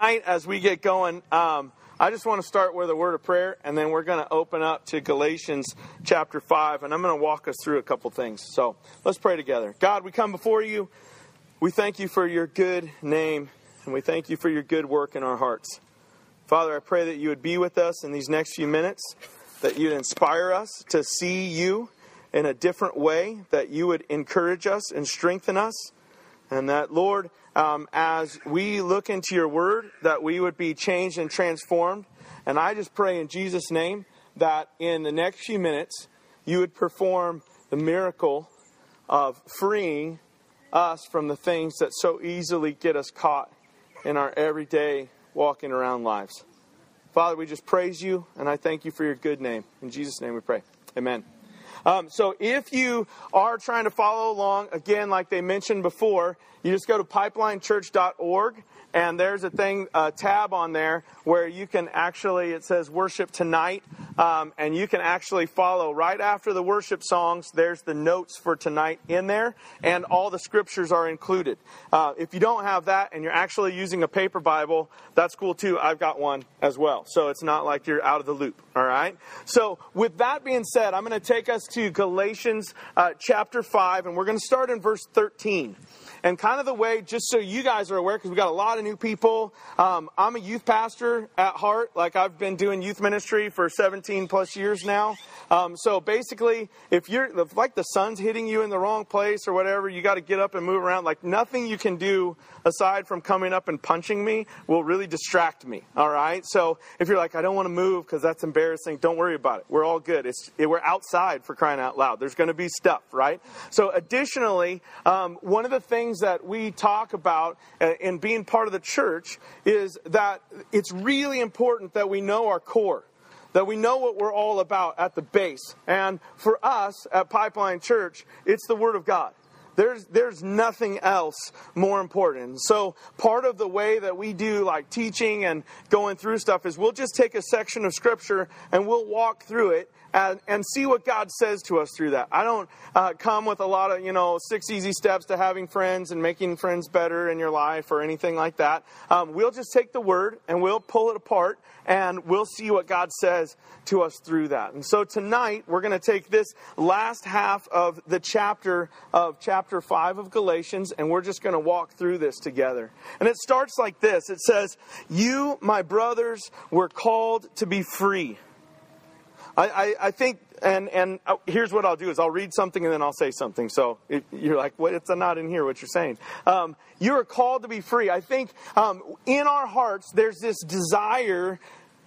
Tonight, as we get going, um, I just want to start with a word of prayer, and then we're going to open up to Galatians chapter 5, and I'm going to walk us through a couple things. So let's pray together. God, we come before you. We thank you for your good name, and we thank you for your good work in our hearts. Father, I pray that you would be with us in these next few minutes, that you'd inspire us to see you in a different way, that you would encourage us and strengthen us, and that, Lord, um, as we look into your word, that we would be changed and transformed. And I just pray in Jesus' name that in the next few minutes, you would perform the miracle of freeing us from the things that so easily get us caught in our everyday walking around lives. Father, we just praise you and I thank you for your good name. In Jesus' name we pray. Amen. Um, so if you are trying to follow along, again, like they mentioned before, you just go to pipelinechurch.org and there's a thing, a tab on there where you can actually, it says worship tonight, um, and you can actually follow right after the worship songs. There's the notes for tonight in there, and all the scriptures are included. Uh, if you don't have that and you're actually using a paper Bible, that's cool too. I've got one as well, so it's not like you're out of the loop. All right. So with that being said, I'm going to take us to Galatians uh, chapter five, and we're going to start in verse 13. And kind of the way, just so you guys are aware, because we got a lot of new people. Um, I'm a youth pastor at heart. Like I've been doing youth ministry for 17 plus years now. Um, so basically, if you're if like the sun's hitting you in the wrong place or whatever, you got to get up and move around. Like nothing you can do aside from coming up and punching me will really distract me. All right. So if you're like, I don't want to move because that's embarrassing, don't worry about it. We're all good. It's we're outside for crying out loud. There's going to be stuff, right? So additionally, um, one of the things that we talk about uh, in being part of the church is that it's really important that we know our core that we know what we're all about at the base. And for us at Pipeline Church, it's the Word of God. There's, there's nothing else more important. So part of the way that we do like teaching and going through stuff is we'll just take a section of scripture and we'll walk through it and, and see what God says to us through that. I don't uh, come with a lot of, you know, six easy steps to having friends and making friends better in your life or anything like that. Um, we'll just take the word and we'll pull it apart and we'll see what God says to us through that. And so tonight we're going to take this last half of the chapter of chapter 5 of Galatians and we're just going to walk through this together. And it starts like this. It says, "You, my brothers, were called to be free." I, I, I think and and uh, here's what I'll do is I'll read something and then I'll say something. So it, you're like, what? It's not in here. What you're saying? Um, you are called to be free. I think um, in our hearts there's this desire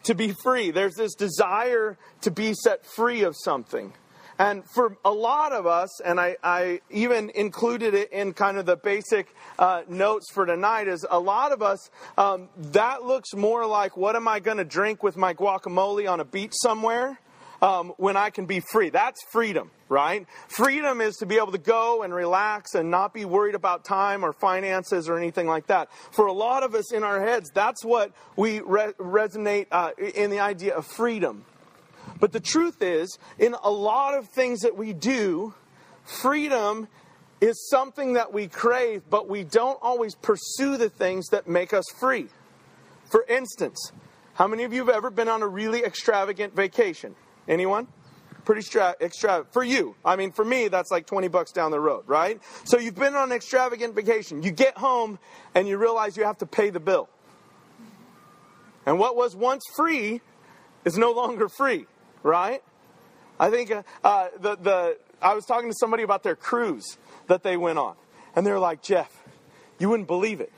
to be free. There's this desire to be set free of something. And for a lot of us, and I, I even included it in kind of the basic uh, notes for tonight, is a lot of us, um, that looks more like what am I going to drink with my guacamole on a beach somewhere? Um, when I can be free. That's freedom, right? Freedom is to be able to go and relax and not be worried about time or finances or anything like that. For a lot of us in our heads, that's what we re- resonate uh, in the idea of freedom. But the truth is, in a lot of things that we do, freedom is something that we crave, but we don't always pursue the things that make us free. For instance, how many of you have ever been on a really extravagant vacation? Anyone? Pretty stra- extravagant. For you. I mean, for me, that's like 20 bucks down the road, right? So you've been on an extravagant vacation. You get home and you realize you have to pay the bill. And what was once free is no longer free, right? I think uh, uh, the, the, I was talking to somebody about their cruise that they went on. And they're like, Jeff, you wouldn't believe it.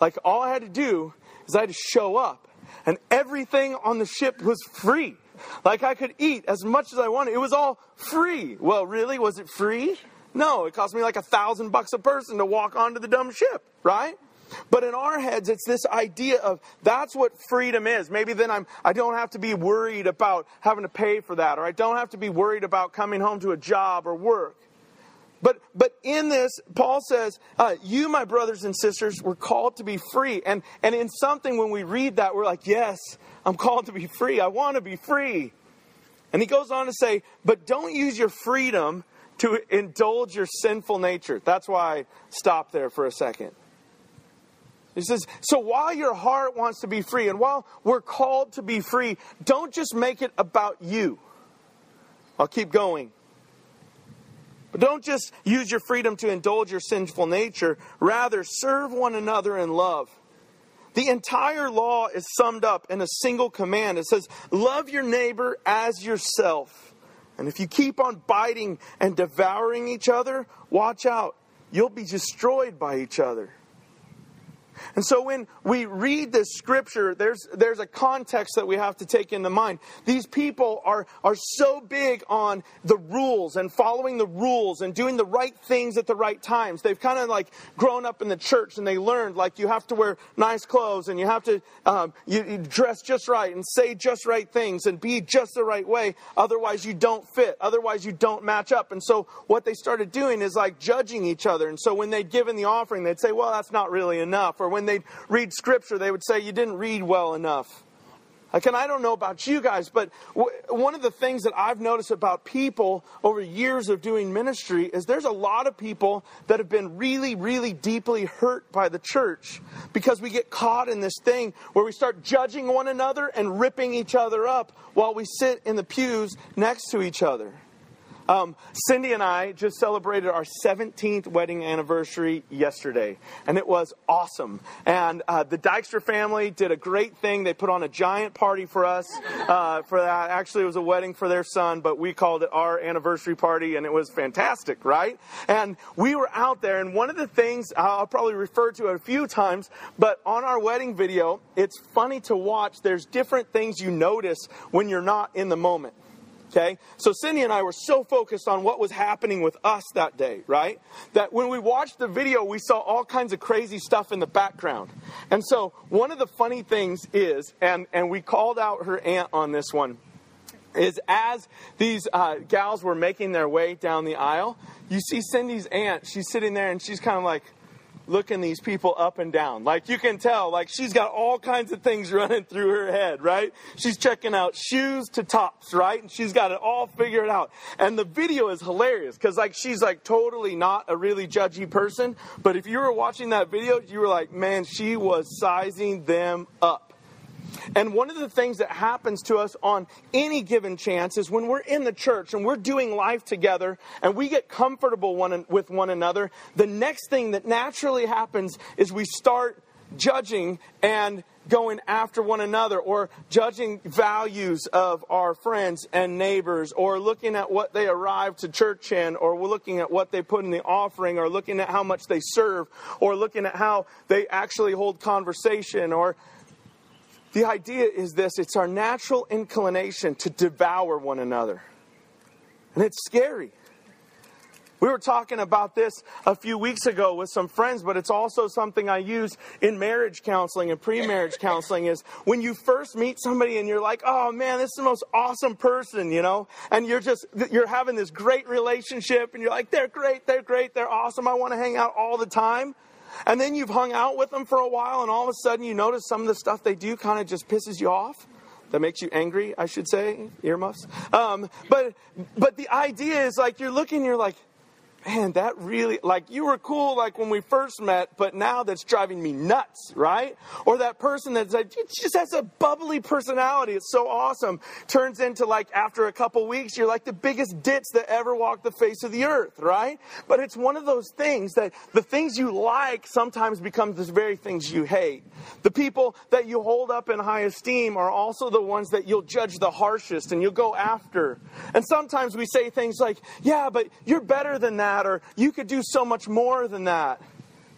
Like, all I had to do is I had to show up, and everything on the ship was free. Like I could eat as much as I wanted. It was all free. Well, really? Was it free? No, it cost me like a thousand bucks a person to walk onto the dumb ship, right? But in our heads, it's this idea of that's what freedom is. Maybe then I'm, I don't have to be worried about having to pay for that, or I don't have to be worried about coming home to a job or work. But, but in this, Paul says, uh, You, my brothers and sisters, were called to be free. And, and in something, when we read that, we're like, Yes, I'm called to be free. I want to be free. And he goes on to say, But don't use your freedom to indulge your sinful nature. That's why I stop there for a second. He says, so while your heart wants to be free and while we're called to be free, don't just make it about you. I'll keep going. But don't just use your freedom to indulge your sinful nature. Rather, serve one another in love. The entire law is summed up in a single command. It says, Love your neighbor as yourself. And if you keep on biting and devouring each other, watch out. You'll be destroyed by each other. And so when we read this scripture, there's, there's a context that we have to take into mind. These people are, are so big on the rules and following the rules and doing the right things at the right times. They've kind of like grown up in the church and they learned like you have to wear nice clothes and you have to um, you, you dress just right and say just right things and be just the right way. Otherwise, you don't fit. Otherwise, you don't match up. And so what they started doing is like judging each other. And so when they'd given the offering, they'd say, well, that's not really enough. Or when they'd read scripture, they would say, You didn't read well enough. Like, and I don't know about you guys, but w- one of the things that I've noticed about people over years of doing ministry is there's a lot of people that have been really, really deeply hurt by the church because we get caught in this thing where we start judging one another and ripping each other up while we sit in the pews next to each other. Um, Cindy and I just celebrated our 17th wedding anniversary yesterday, and it was awesome. And uh, the Dykstra family did a great thing. They put on a giant party for us uh, for that. Actually, it was a wedding for their son, but we called it our anniversary party, and it was fantastic, right? And we were out there, and one of the things I'll probably refer to it a few times, but on our wedding video, it's funny to watch. There's different things you notice when you're not in the moment. Okay? So Cindy and I were so focused on what was happening with us that day, right? That when we watched the video, we saw all kinds of crazy stuff in the background. And so one of the funny things is, and, and we called out her aunt on this one, is as these uh, gals were making their way down the aisle, you see Cindy's aunt, she's sitting there and she's kind of like, looking these people up and down. Like you can tell, like she's got all kinds of things running through her head, right? She's checking out shoes to tops, right? And she's got it all figured out. And the video is hilarious because like she's like totally not a really judgy person. But if you were watching that video, you were like, man, she was sizing them up. And one of the things that happens to us on any given chance is when we're in the church and we're doing life together and we get comfortable one, with one another, the next thing that naturally happens is we start judging and going after one another or judging values of our friends and neighbors or looking at what they arrive to church in or looking at what they put in the offering or looking at how much they serve or looking at how they actually hold conversation or the idea is this it's our natural inclination to devour one another. And it's scary. We were talking about this a few weeks ago with some friends, but it's also something I use in marriage counseling and pre-marriage counseling is when you first meet somebody and you're like, "Oh man, this is the most awesome person," you know? And you're just you're having this great relationship and you're like, "They're great, they're great, they're awesome. I want to hang out all the time." And then you've hung out with them for a while, and all of a sudden you notice some of the stuff they do kind of just pisses you off. That makes you angry, I should say, earmuffs. Um, but but the idea is like you're looking, you're like, man, that really, like, you were cool, like, when we first met, but now that's driving me nuts, right? Or that person that's like, just has a bubbly personality. It's so awesome. Turns into, like, after a couple weeks, you're like the biggest ditz that ever walked the face of the earth, right? But it's one of those things that the things you like sometimes become the very things you hate. The people that you hold up in high esteem are also the ones that you'll judge the harshest and you'll go after. And sometimes we say things like, yeah, but you're better than that that, or you could do so much more than that.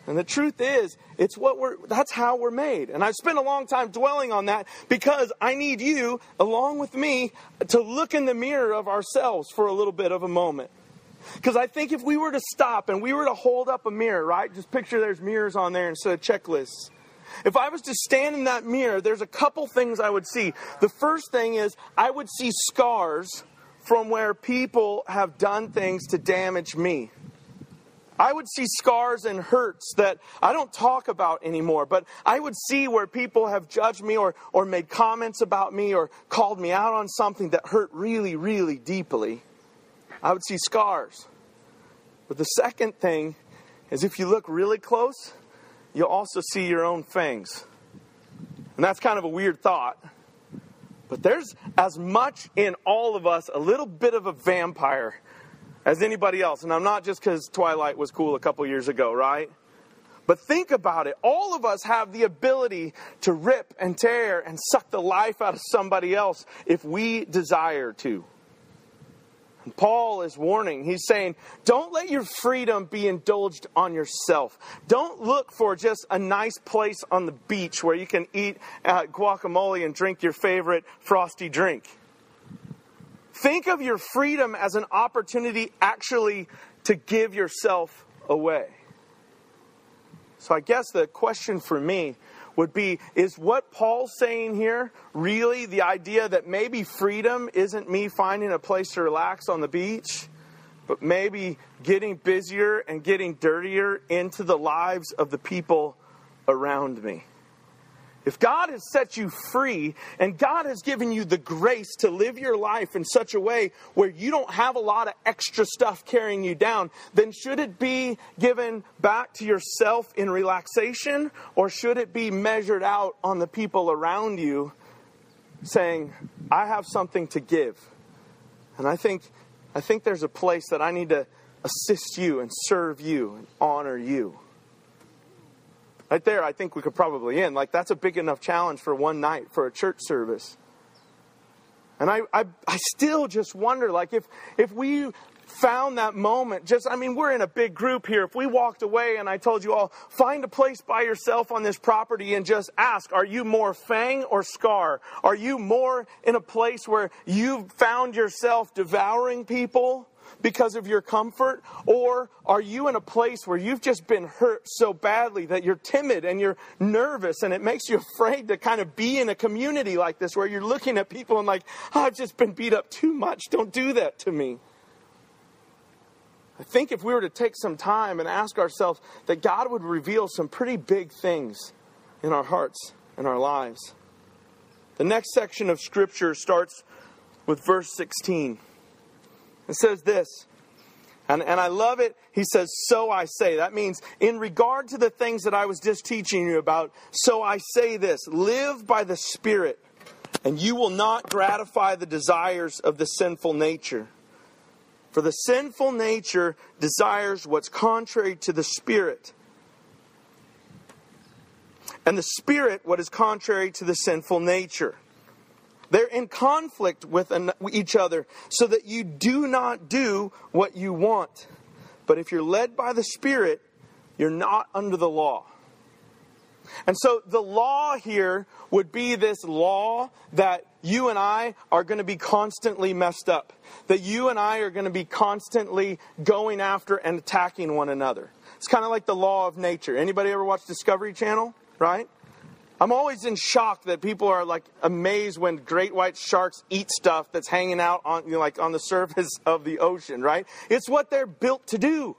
And the truth is, it's what we're, that's how we're made. And I've spent a long time dwelling on that because I need you, along with me, to look in the mirror of ourselves for a little bit of a moment. Because I think if we were to stop and we were to hold up a mirror, right? Just picture there's mirrors on there instead of checklists. If I was to stand in that mirror, there's a couple things I would see. The first thing is I would see scars from where people have done things to damage me. I would see scars and hurts that I don't talk about anymore, but I would see where people have judged me or, or made comments about me or called me out on something that hurt really, really deeply. I would see scars. But the second thing is if you look really close, you'll also see your own fangs. And that's kind of a weird thought. But there's as much in all of us, a little bit of a vampire, as anybody else. And I'm not just because Twilight was cool a couple years ago, right? But think about it. All of us have the ability to rip and tear and suck the life out of somebody else if we desire to. Paul is warning. He's saying, don't let your freedom be indulged on yourself. Don't look for just a nice place on the beach where you can eat uh, guacamole and drink your favorite frosty drink. Think of your freedom as an opportunity actually to give yourself away. So I guess the question for me would be is what Paul's saying here really the idea that maybe freedom isn't me finding a place to relax on the beach, but maybe getting busier and getting dirtier into the lives of the people around me? If God has set you free and God has given you the grace to live your life in such a way where you don't have a lot of extra stuff carrying you down, then should it be given back to yourself in relaxation or should it be measured out on the people around you saying, I have something to give? And I think, I think there's a place that I need to assist you and serve you and honor you. Right there, I think we could probably end. Like, that's a big enough challenge for one night for a church service. And I, I, I still just wonder, like, if, if we found that moment, just, I mean, we're in a big group here. If we walked away and I told you all, find a place by yourself on this property and just ask, are you more fang or scar? Are you more in a place where you've found yourself devouring people? Because of your comfort? Or are you in a place where you've just been hurt so badly that you're timid and you're nervous and it makes you afraid to kind of be in a community like this where you're looking at people and like, oh, I've just been beat up too much. Don't do that to me. I think if we were to take some time and ask ourselves that God would reveal some pretty big things in our hearts and our lives. The next section of Scripture starts with verse 16. It says this, and, and I love it. He says, So I say. That means, in regard to the things that I was just teaching you about, so I say this live by the Spirit, and you will not gratify the desires of the sinful nature. For the sinful nature desires what's contrary to the Spirit, and the Spirit what is contrary to the sinful nature. They're in conflict with each other so that you do not do what you want. But if you're led by the Spirit, you're not under the law. And so the law here would be this law that you and I are going to be constantly messed up. That you and I are going to be constantly going after and attacking one another. It's kind of like the law of nature. Anybody ever watch Discovery Channel? Right? I'm always in shock that people are like amazed when great white sharks eat stuff that's hanging out on you know, like on the surface of the ocean, right? It's what they're built to do,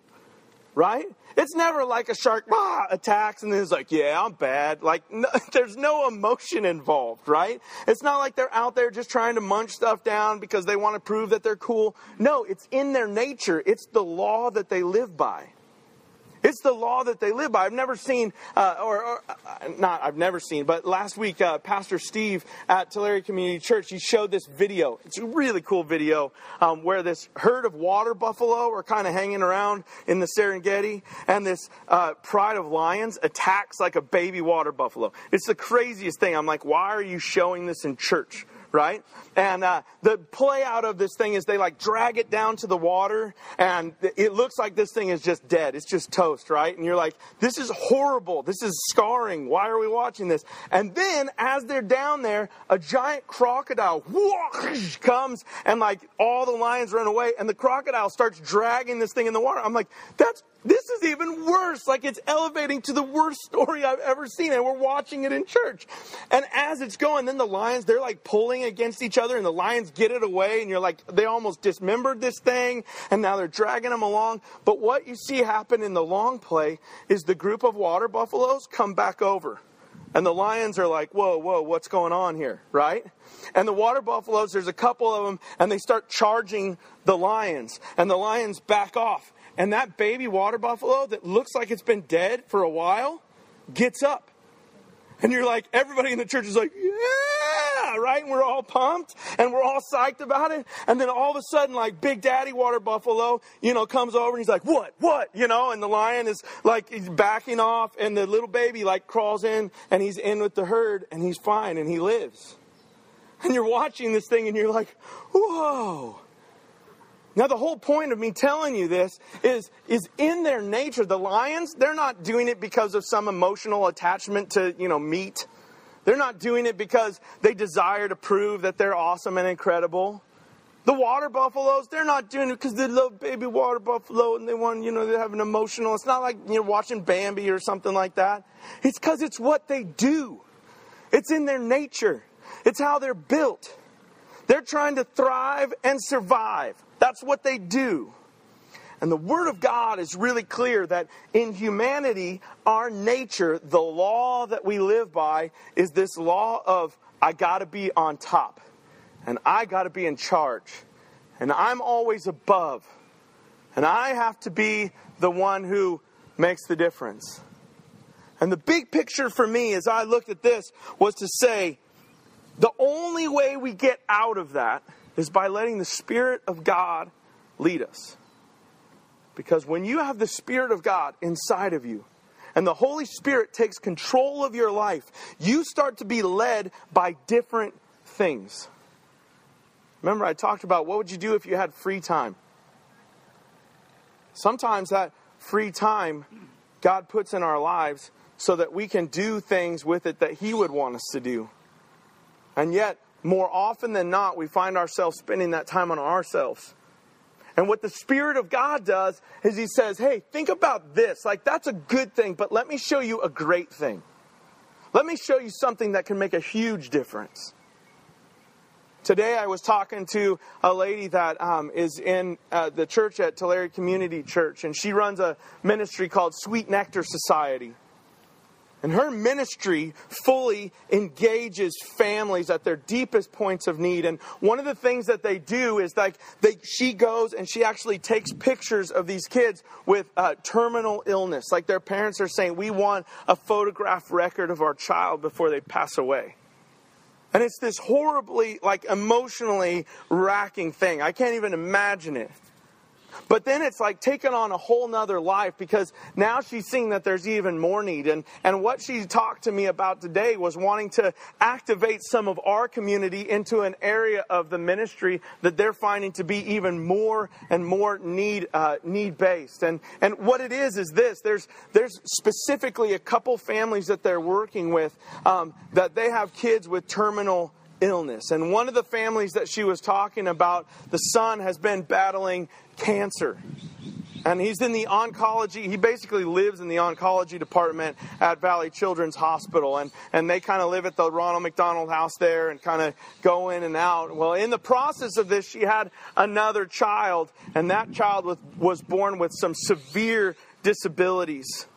right? It's never like a shark attacks and then it's like, yeah, I'm bad. Like, no, there's no emotion involved, right? It's not like they're out there just trying to munch stuff down because they want to prove that they're cool. No, it's in their nature. It's the law that they live by. It's the law that they live by. I've never seen, uh, or, or uh, not, I've never seen, but last week, uh, Pastor Steve at Tulare Community Church, he showed this video. It's a really cool video um, where this herd of water buffalo are kind of hanging around in the Serengeti, and this uh, pride of lions attacks like a baby water buffalo. It's the craziest thing. I'm like, why are you showing this in church? Right? And uh, the play out of this thing is they like drag it down to the water, and it looks like this thing is just dead. It's just toast, right? And you're like, this is horrible. This is scarring. Why are we watching this? And then as they're down there, a giant crocodile whoosh, comes, and like all the lions run away, and the crocodile starts dragging this thing in the water. I'm like, that's this is even worse. Like it's elevating to the worst story I've ever seen. And we're watching it in church. And as it's going, then the lions, they're like pulling against each other and the lions get it away. And you're like, they almost dismembered this thing and now they're dragging them along. But what you see happen in the long play is the group of water buffaloes come back over. And the lions are like, whoa, whoa, what's going on here, right? And the water buffaloes, there's a couple of them, and they start charging the lions. And the lions back off. And that baby water buffalo that looks like it's been dead for a while gets up. And you're like, everybody in the church is like, yeah, right? And we're all pumped and we're all psyched about it. And then all of a sudden, like Big Daddy Water Buffalo, you know, comes over and he's like, what, what, you know, and the lion is like, he's backing off and the little baby like crawls in and he's in with the herd and he's fine and he lives. And you're watching this thing and you're like, whoa. Now, the whole point of me telling you this is, is in their nature, the lions, they're not doing it because of some emotional attachment to, you know, meat. They're not doing it because they desire to prove that they're awesome and incredible. The water buffaloes, they're not doing it because they love baby water buffalo and they want, you know, they have an emotional. It's not like you're watching Bambi or something like that. It's because it's what they do. It's in their nature. It's how they're built. They're trying to thrive and survive. That's what they do. And the Word of God is really clear that in humanity, our nature, the law that we live by, is this law of I got to be on top, and I got to be in charge, and I'm always above, and I have to be the one who makes the difference. And the big picture for me as I looked at this was to say the only way we get out of that is by letting the Spirit of God lead us. Because when you have the Spirit of God inside of you, and the Holy Spirit takes control of your life, you start to be led by different things. Remember, I talked about what would you do if you had free time? Sometimes that free time God puts in our lives so that we can do things with it that He would want us to do. And yet, more often than not, we find ourselves spending that time on ourselves. And what the Spirit of God does is He says, hey, think about this. Like, that's a good thing, but let me show you a great thing. Let me show you something that can make a huge difference. Today, I was talking to a lady that um, is in uh, the church at Tulare Community Church, and she runs a ministry called Sweet Nectar Society. And her ministry fully engages families at their deepest points of need. And one of the things that they do is like they, she goes and she actually takes pictures of these kids with uh, terminal illness. Like their parents are saying, we want a photograph record of our child before they pass away. And it's this horribly, like emotionally racking thing. I can't even imagine it. But then it's like taking on a whole nother life because now she's seeing that there's even more need. And, and what she talked to me about today was wanting to activate some of our community into an area of the ministry that they're finding to be even more and more need, uh, need based. And, and what it is is this there's, there's specifically a couple families that they're working with um, that they have kids with terminal illness. And one of the families that she was talking about, the son has been battling cancer. And he's in the oncology, he basically lives in the oncology department at Valley Children's Hospital. And, and they kind of live at the Ronald McDonald House there and kind of go in and out. Well, in the process of this, she had another child, and that child was, was born with some severe disabilities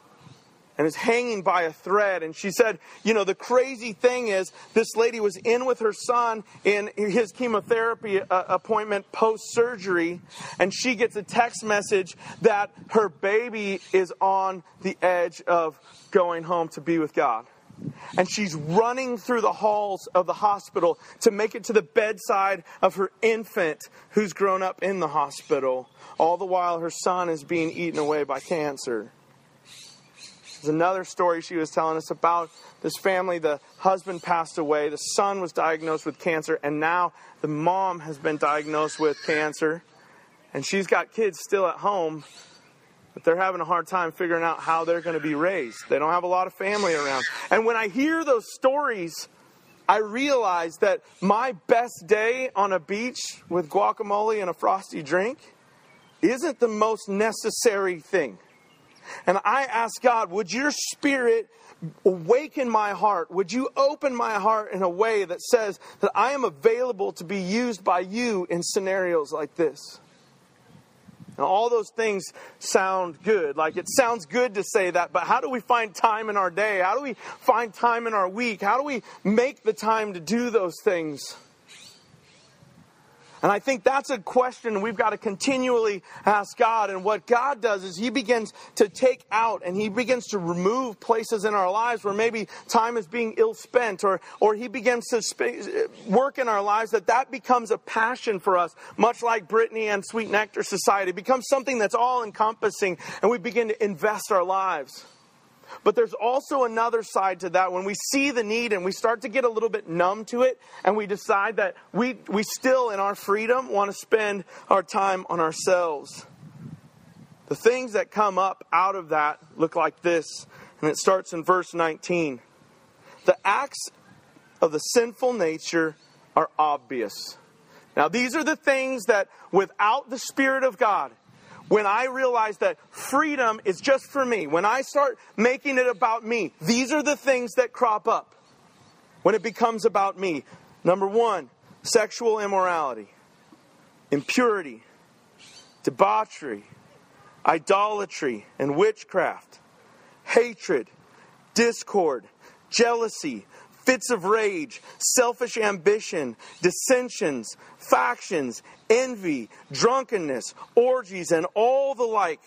and is hanging by a thread. And she said, you know, the crazy thing is, this lady was in with her son in his chemotherapy uh, appointment post surgery, and she gets a text message that her baby is on the edge of going home to be with God. And she's running through the halls of the hospital to make it to the bedside of her infant who's grown up in the hospital, all the while her son is being eaten away by cancer. Another story she was telling us about this family. The husband passed away, the son was diagnosed with cancer, and now the mom has been diagnosed with cancer. And she's got kids still at home, but they're having a hard time figuring out how they're going to be raised. They don't have a lot of family around. And when I hear those stories, I realize that my best day on a beach with guacamole and a frosty drink isn't the most necessary thing. And I ask God, would your spirit awaken my heart? Would you open my heart in a way that says that I am available to be used by you in scenarios like this? And all those things sound good. Like it sounds good to say that, but how do we find time in our day? How do we find time in our week? How do we make the time to do those things? And I think that's a question we've got to continually ask God. And what God does is He begins to take out and He begins to remove places in our lives where maybe time is being ill spent, or, or He begins to sp- work in our lives that that becomes a passion for us, much like Brittany and Sweet Nectar Society. It becomes something that's all encompassing, and we begin to invest our lives. But there's also another side to that when we see the need and we start to get a little bit numb to it and we decide that we, we still, in our freedom, want to spend our time on ourselves. The things that come up out of that look like this, and it starts in verse 19. The acts of the sinful nature are obvious. Now, these are the things that without the Spirit of God, when I realize that freedom is just for me, when I start making it about me, these are the things that crop up when it becomes about me. Number one, sexual immorality, impurity, debauchery, idolatry, and witchcraft, hatred, discord, jealousy, fits of rage, selfish ambition, dissensions, factions, envy, drunkenness, orgies, and all the like.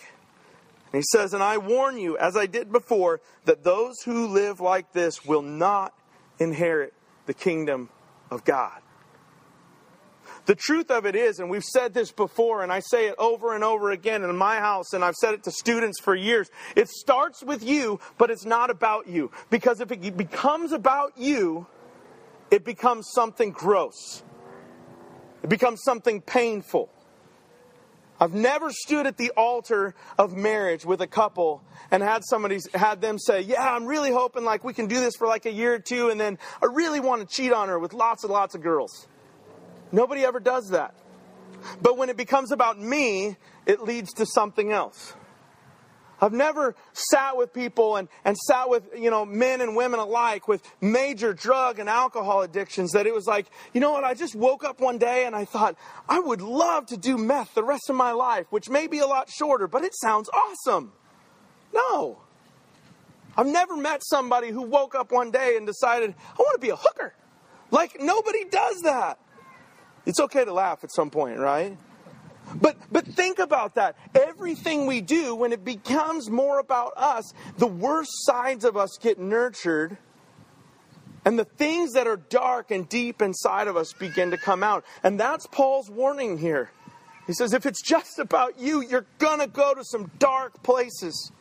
And he says, And I warn you, as I did before, that those who live like this will not inherit the kingdom of God. The truth of it is, and we've said this before, and I say it over and over again in my house, and I've said it to students for years. It starts with you, but it's not about you. Because if it becomes about you, it becomes something gross, it becomes something painful. I've never stood at the altar of marriage with a couple and had somebody had them say, "Yeah, I'm really hoping like we can do this for like a year or two and then I really want to cheat on her with lots and lots of girls." Nobody ever does that. But when it becomes about me, it leads to something else. I've never sat with people and, and sat with, you know, men and women alike with major drug and alcohol addictions that it was like, you know what, I just woke up one day and I thought, I would love to do meth the rest of my life, which may be a lot shorter, but it sounds awesome. No. I've never met somebody who woke up one day and decided, I want to be a hooker. Like, nobody does that. It's okay to laugh at some point, right? But but think about that. Everything we do when it becomes more about us, the worst sides of us get nurtured and the things that are dark and deep inside of us begin to come out. And that's Paul's warning here. He says if it's just about you, you're going to go to some dark places.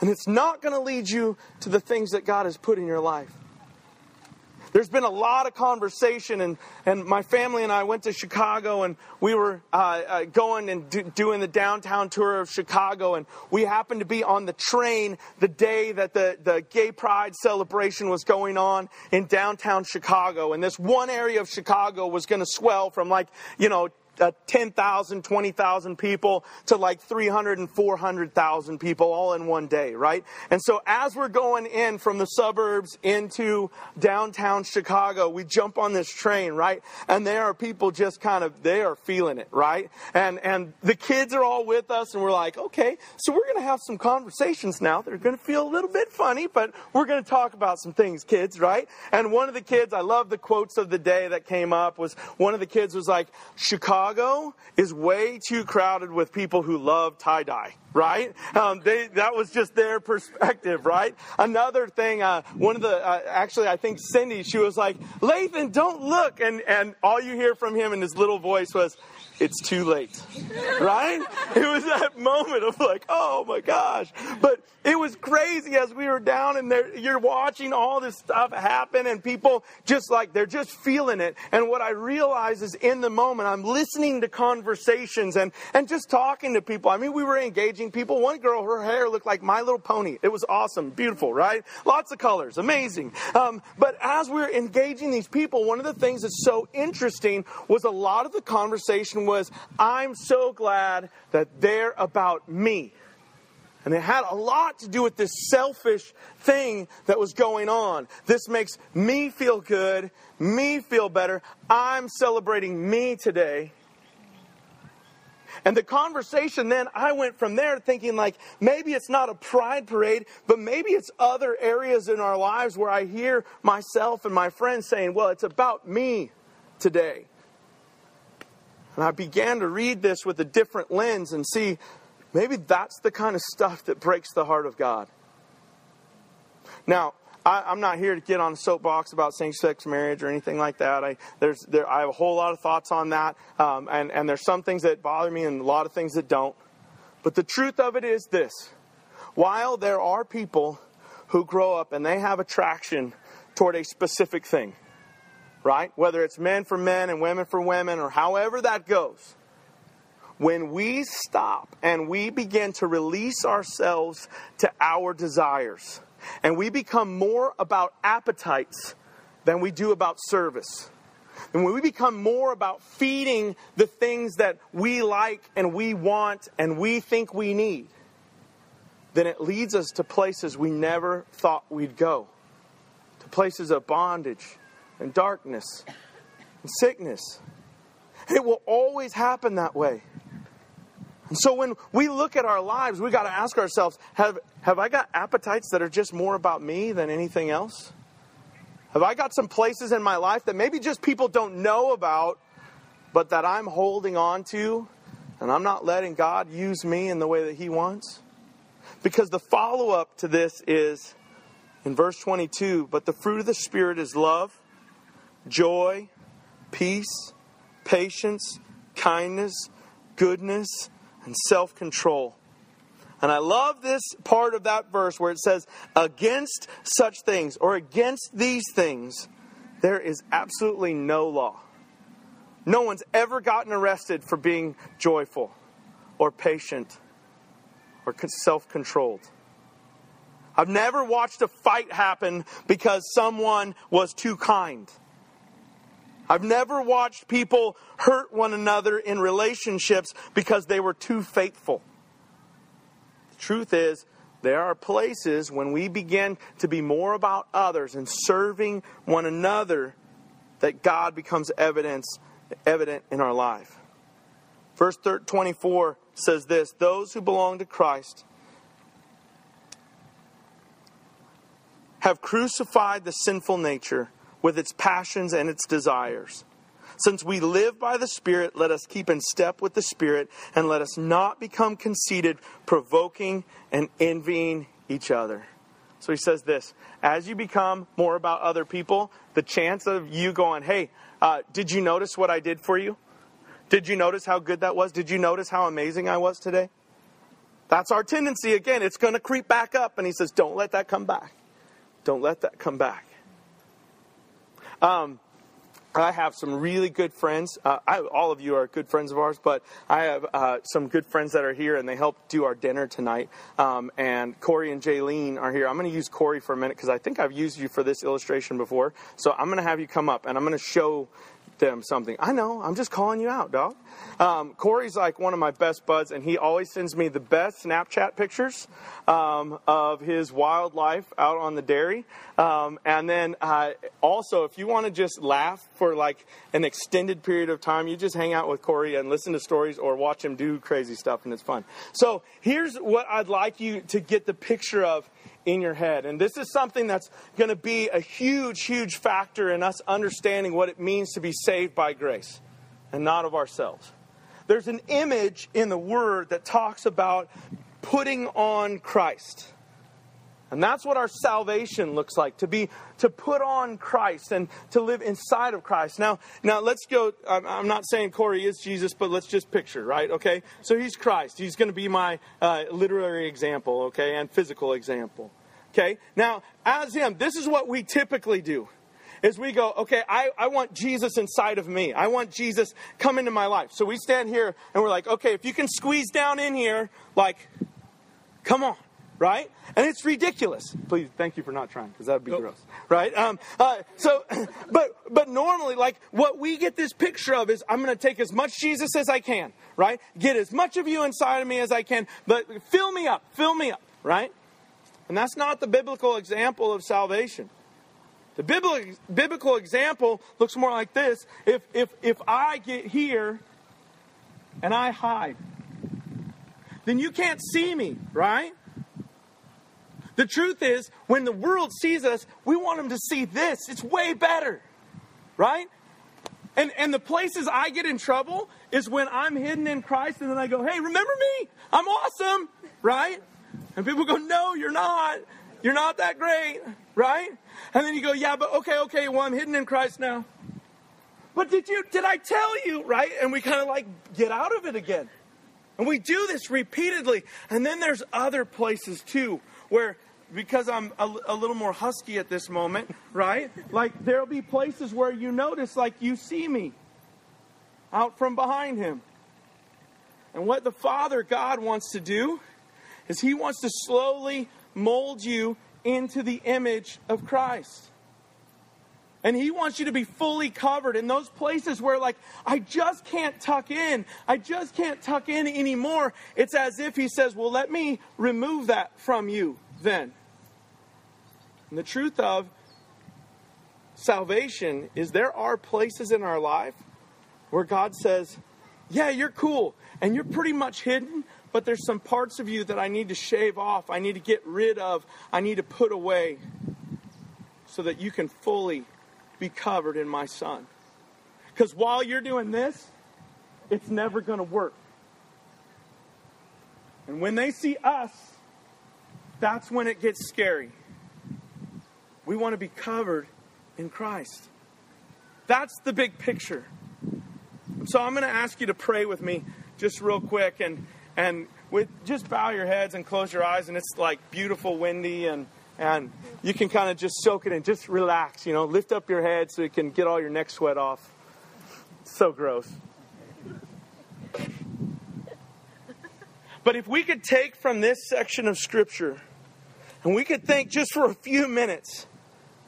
And it's not going to lead you to the things that God has put in your life. There's been a lot of conversation, and, and my family and I went to Chicago, and we were uh, uh, going and do, doing the downtown tour of Chicago, and we happened to be on the train the day that the, the gay pride celebration was going on in downtown Chicago. And this one area of Chicago was going to swell from like, you know, uh, 10,000, 20,000 people to like 300 and 400,000 people all in one day, right? And so as we're going in from the suburbs into downtown Chicago, we jump on this train, right? And there are people just kind of, they are feeling it, right? And, and the kids are all with us and we're like, okay, so we're going to have some conversations now. They're going to feel a little bit funny, but we're going to talk about some things, kids, right? And one of the kids, I love the quotes of the day that came up was one of the kids was like, Chicago Chicago is way too crowded with people who love tie dye, right? Um, they, that was just their perspective, right? Another thing, uh, one of the, uh, actually, I think Cindy, she was like, Lathan, don't look. And, and all you hear from him in his little voice was, it's too late. Right? It was that moment of like, oh my gosh. But it was crazy as we were down and there, you're watching all this stuff happen and people just like, they're just feeling it. And what I realize is in the moment, I'm listening to conversations and, and just talking to people. I mean, we were engaging people. One girl, her hair looked like My Little Pony. It was awesome, beautiful, right? Lots of colors, amazing. Um, but as we we're engaging these people, one of the things that's so interesting was a lot of the conversation was, I'm so glad that they're about me. And it had a lot to do with this selfish thing that was going on. This makes me feel good, me feel better. I'm celebrating me today. And the conversation then, I went from there thinking, like, maybe it's not a pride parade, but maybe it's other areas in our lives where I hear myself and my friends saying, well, it's about me today. And I began to read this with a different lens and see maybe that's the kind of stuff that breaks the heart of God. Now, I, am not here to get on a soapbox about same-sex marriage or anything like that. I, there's, there, I have a whole lot of thoughts on that, um, and, and there's some things that bother me and a lot of things that don't. But the truth of it is this: while there are people who grow up and they have attraction toward a specific thing, right? Whether it's men for men and women for women or however that goes. When we stop and we begin to release ourselves to our desires, and we become more about appetites than we do about service. And when we become more about feeding the things that we like and we want and we think we need, then it leads us to places we never thought we'd go, to places of bondage and darkness and sickness. It will always happen that way. And so when we look at our lives, we got to ask ourselves have, have I got appetites that are just more about me than anything else? Have I got some places in my life that maybe just people don't know about, but that I'm holding on to, and I'm not letting God use me in the way that He wants? Because the follow up to this is in verse 22 but the fruit of the Spirit is love, joy, peace, patience, kindness, goodness, and self control. And I love this part of that verse where it says, against such things or against these things, there is absolutely no law. No one's ever gotten arrested for being joyful or patient or self controlled. I've never watched a fight happen because someone was too kind. I've never watched people hurt one another in relationships because they were too faithful. The truth is, there are places when we begin to be more about others and serving one another that God becomes evidence evident in our life. Verse 24 says this, those who belong to Christ have crucified the sinful nature with its passions and its desires. Since we live by the Spirit, let us keep in step with the Spirit, and let us not become conceited, provoking and envying each other. So he says this as you become more about other people, the chance of you going, hey, uh, did you notice what I did for you? Did you notice how good that was? Did you notice how amazing I was today? That's our tendency. Again, it's going to creep back up. And he says, don't let that come back. Don't let that come back. Um, I have some really good friends. Uh, I, all of you are good friends of ours, but I have uh, some good friends that are here, and they help do our dinner tonight. Um, and Corey and Jaylene are here. I'm going to use Corey for a minute because I think I've used you for this illustration before. So I'm going to have you come up, and I'm going to show them something. I know. I'm just calling you out, dog. Um, Corey's like one of my best buds, and he always sends me the best Snapchat pictures um, of his wildlife out on the dairy. Um, and then uh, also, if you want to just laugh for like an extended period of time, you just hang out with Corey and listen to stories or watch him do crazy stuff, and it's fun. So here's what I'd like you to get the picture of in your head. And this is something that's going to be a huge, huge factor in us understanding what it means to be saved by grace and not of ourselves. There's an image in the Word that talks about putting on Christ. And that's what our salvation looks like to be to put on Christ and to live inside of Christ. Now, now let's go. I'm not saying Corey is Jesus, but let's just picture, right? Okay, so he's Christ. He's going to be my uh, literary example, okay, and physical example. Okay, now as him, this is what we typically do. Is we go, okay, I, I want Jesus inside of me. I want Jesus come into my life. So we stand here and we're like, okay, if you can squeeze down in here, like, come on right? And it's ridiculous. Please, thank you for not trying, because that would be nope. gross, right? Um, uh, so, but but normally, like what we get this picture of is, I'm going to take as much Jesus as I can, right? Get as much of you inside of me as I can, but fill me up, fill me up, right? And that's not the biblical example of salvation. The biblical, biblical example looks more like this. If, if, if I get here and I hide, then you can't see me, right? The truth is, when the world sees us, we want them to see this. It's way better, right? And, and the places I get in trouble is when I'm hidden in Christ and then I go, hey, remember me? I'm awesome, right? And people go, no, you're not. You're not that great, right? And then you go, yeah, but okay, okay, well, I'm hidden in Christ now. But did you, did I tell you, right? And we kind of like get out of it again. And we do this repeatedly. And then there's other places too where because I'm a, a, little more husky at this moment, right? Like there'll be places where you notice, like you see me out from behind him. And what the Father God wants to do is He wants to slowly mold you into the image of Christ. And He wants you to be fully covered in those places where, like, I just can't tuck in. I just can't tuck in anymore. It's as if He says, Well, let me remove that from you then. And the truth of salvation is there are places in our life where God says, Yeah, you're cool and you're pretty much hidden, but there's some parts of you that I need to shave off, I need to get rid of, I need to put away so that you can fully be covered in my Son. Because while you're doing this, it's never going to work. And when they see us, that's when it gets scary. We want to be covered in Christ. That's the big picture. So I'm going to ask you to pray with me just real quick and and with just bow your heads and close your eyes and it's like beautiful windy and and you can kind of just soak it in just relax you know lift up your head so you can get all your neck sweat off so gross but if we could take from this section of scripture and we could think just for a few minutes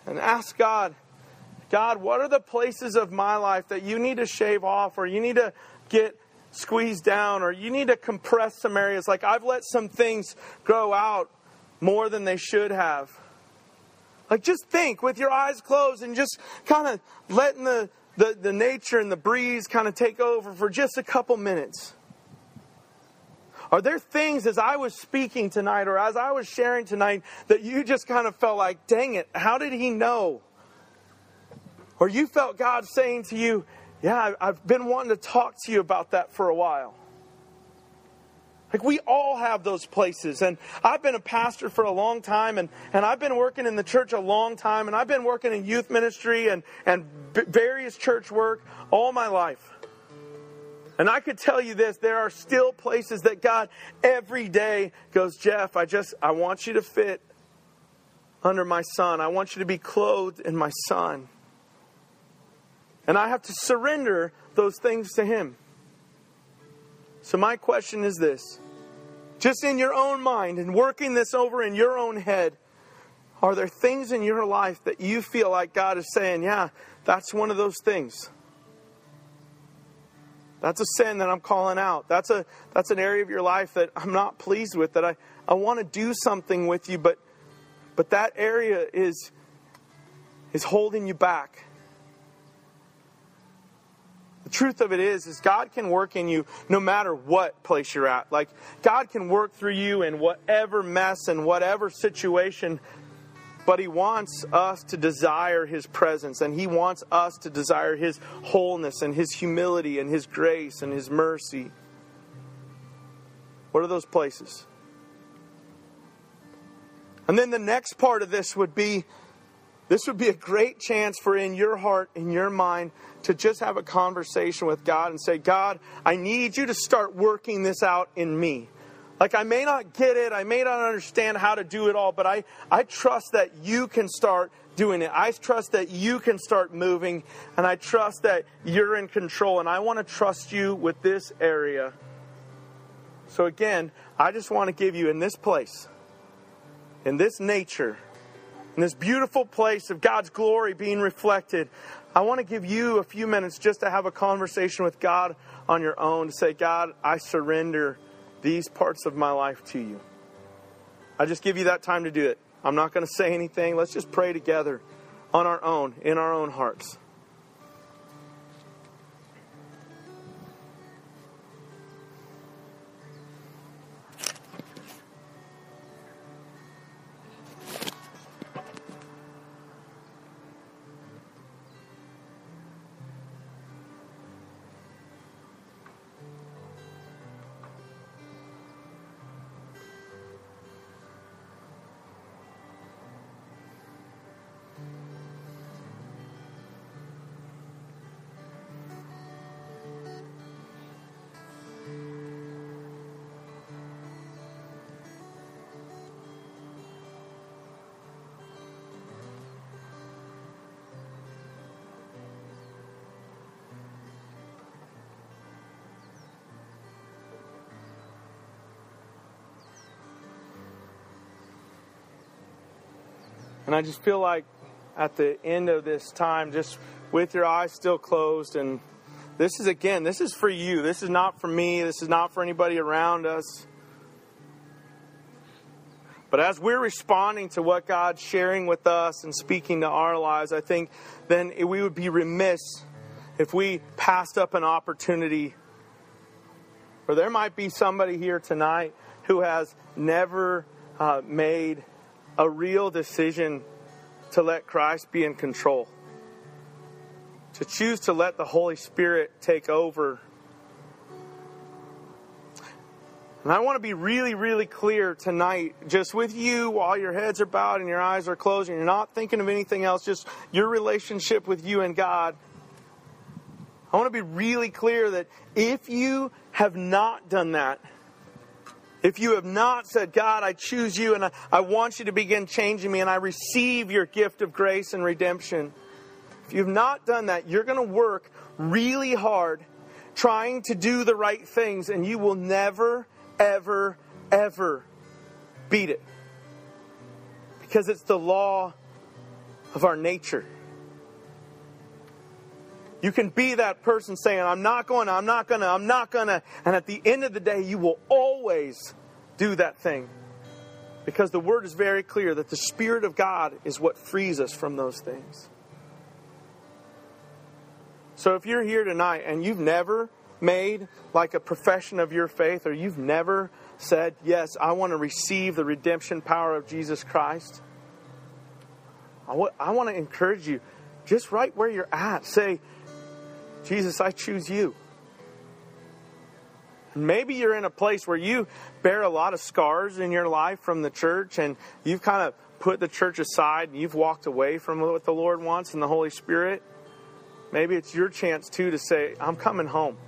and ask God, God, what are the places of my life that you need to shave off or you need to get squeezed down or you need to compress some areas? Like I've let some things grow out more than they should have. Like just think with your eyes closed and just kind of letting the, the, the nature and the breeze kind of take over for just a couple minutes. Are there things as I was speaking tonight or as I was sharing tonight that you just kind of felt like, dang it, how did he know? Or you felt God saying to you, yeah, I've been wanting to talk to you about that for a while. Like we all have those places. And I've been a pastor for a long time and, and I've been working in the church a long time and I've been working in youth ministry and, and various church work all my life. And I could tell you this there are still places that God every day goes, Jeff, I just, I want you to fit under my son. I want you to be clothed in my son. And I have to surrender those things to him. So, my question is this just in your own mind and working this over in your own head, are there things in your life that you feel like God is saying, yeah, that's one of those things? That's a sin that I'm calling out. That's a that's an area of your life that I'm not pleased with that I, I want to do something with you, but but that area is is holding you back. The truth of it is is God can work in you no matter what place you're at. Like God can work through you in whatever mess and whatever situation but He wants us to desire His presence, and He wants us to desire His wholeness and His humility and His grace and His mercy. What are those places? And then the next part of this would be this would be a great chance for in your heart, in your mind, to just have a conversation with God and say, God, I need you to start working this out in me. Like, I may not get it, I may not understand how to do it all, but I, I trust that you can start doing it. I trust that you can start moving, and I trust that you're in control, and I want to trust you with this area. So, again, I just want to give you in this place, in this nature, in this beautiful place of God's glory being reflected, I want to give you a few minutes just to have a conversation with God on your own to say, God, I surrender these parts of my life to you. I just give you that time to do it. I'm not going to say anything. Let's just pray together on our own, in our own hearts. And I just feel like at the end of this time, just with your eyes still closed, and this is again, this is for you. This is not for me. This is not for anybody around us. But as we're responding to what God's sharing with us and speaking to our lives, I think then we would be remiss if we passed up an opportunity. Or there might be somebody here tonight who has never uh, made a real decision to let Christ be in control, to choose to let the Holy Spirit take over And I want to be really, really clear tonight, just with you while your heads are bowed and your eyes are closed and you're not thinking of anything else, just your relationship with you and God. I want to be really clear that if you have not done that, if you have not said, God, I choose you and I, I want you to begin changing me and I receive your gift of grace and redemption, if you've not done that, you're going to work really hard trying to do the right things and you will never ever, ever beat it. Because it's the law of our nature. You can be that person saying, I'm not going to, I'm not going to, I'm not going to. And at the end of the day, you will always do that thing. Because the word is very clear that the Spirit of God is what frees us from those things. So if you're here tonight and you've never made like a profession of your faith, or you've never said, Yes, I want to receive the redemption power of Jesus Christ, I want to encourage you just right where you're at. Say, Jesus, I choose you. Maybe you're in a place where you bear a lot of scars in your life from the church and you've kind of put the church aside and you've walked away from what the Lord wants and the Holy Spirit. Maybe it's your chance too to say, I'm coming home.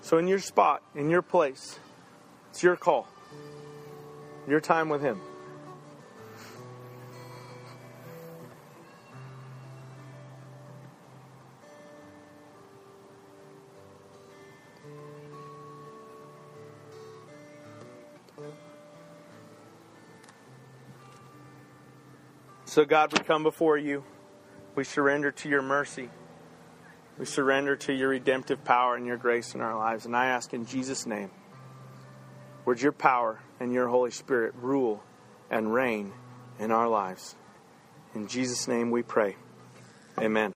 So, in your spot, in your place, it's your call, your time with Him. So, God, we come before you. We surrender to your mercy. We surrender to your redemptive power and your grace in our lives. And I ask in Jesus' name, would your power and your Holy Spirit rule and reign in our lives? In Jesus' name we pray. Amen.